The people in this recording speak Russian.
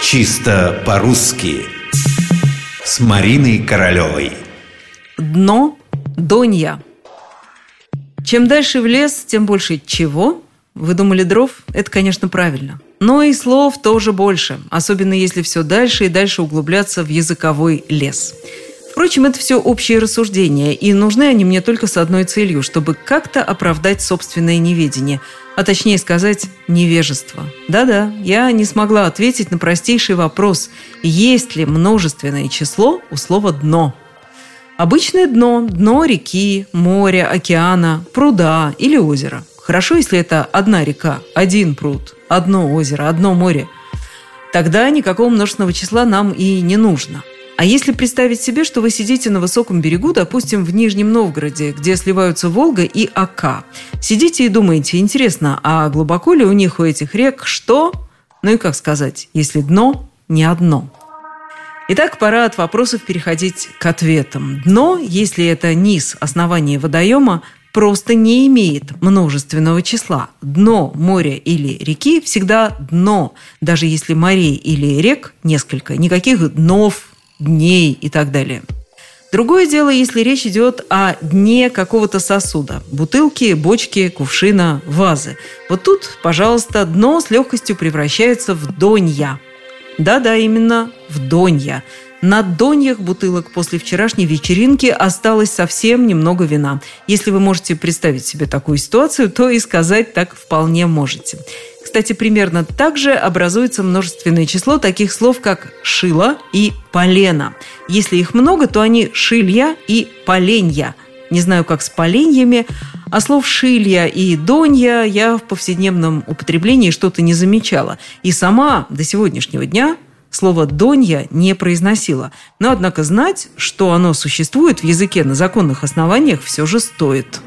Чисто по-русски С Мариной Королевой Дно Донья Чем дальше в лес, тем больше чего? Вы думали дров? Это, конечно, правильно. Но и слов тоже больше, особенно если все дальше и дальше углубляться в языковой лес. Впрочем, это все общие рассуждения, и нужны они мне только с одной целью, чтобы как-то оправдать собственное неведение, а точнее сказать, невежество. Да-да, я не смогла ответить на простейший вопрос, есть ли множественное число у слова «дно». Обычное дно – дно реки, моря, океана, пруда или озера. Хорошо, если это одна река, один пруд, одно озеро, одно море. Тогда никакого множественного числа нам и не нужно – а если представить себе, что вы сидите на высоком берегу, допустим, в Нижнем Новгороде, где сливаются Волга и Ака, сидите и думаете, интересно, а глубоко ли у них у этих рек что? Ну и как сказать, если дно не одно? Итак, пора от вопросов переходить к ответам. Дно, если это низ основания водоема, просто не имеет множественного числа. Дно моря или реки всегда дно, даже если морей или рек несколько. Никаких днов, дней и так далее. Другое дело, если речь идет о дне какого-то сосуда. Бутылки, бочки, кувшина, вазы. Вот тут, пожалуйста, дно с легкостью превращается в донья. Да-да, именно в донья. На доньях бутылок после вчерашней вечеринки осталось совсем немного вина. Если вы можете представить себе такую ситуацию, то и сказать так вполне можете. Кстати, примерно так же образуется множественное число таких слов, как «шило» и «полено». Если их много, то они «шилья» и «поленья». Не знаю, как с поленьями, а слов «шилья» и «донья» я в повседневном употреблении что-то не замечала. И сама до сегодняшнего дня слово «донья» не произносила. Но, однако, знать, что оно существует в языке на законных основаниях, все же стоит.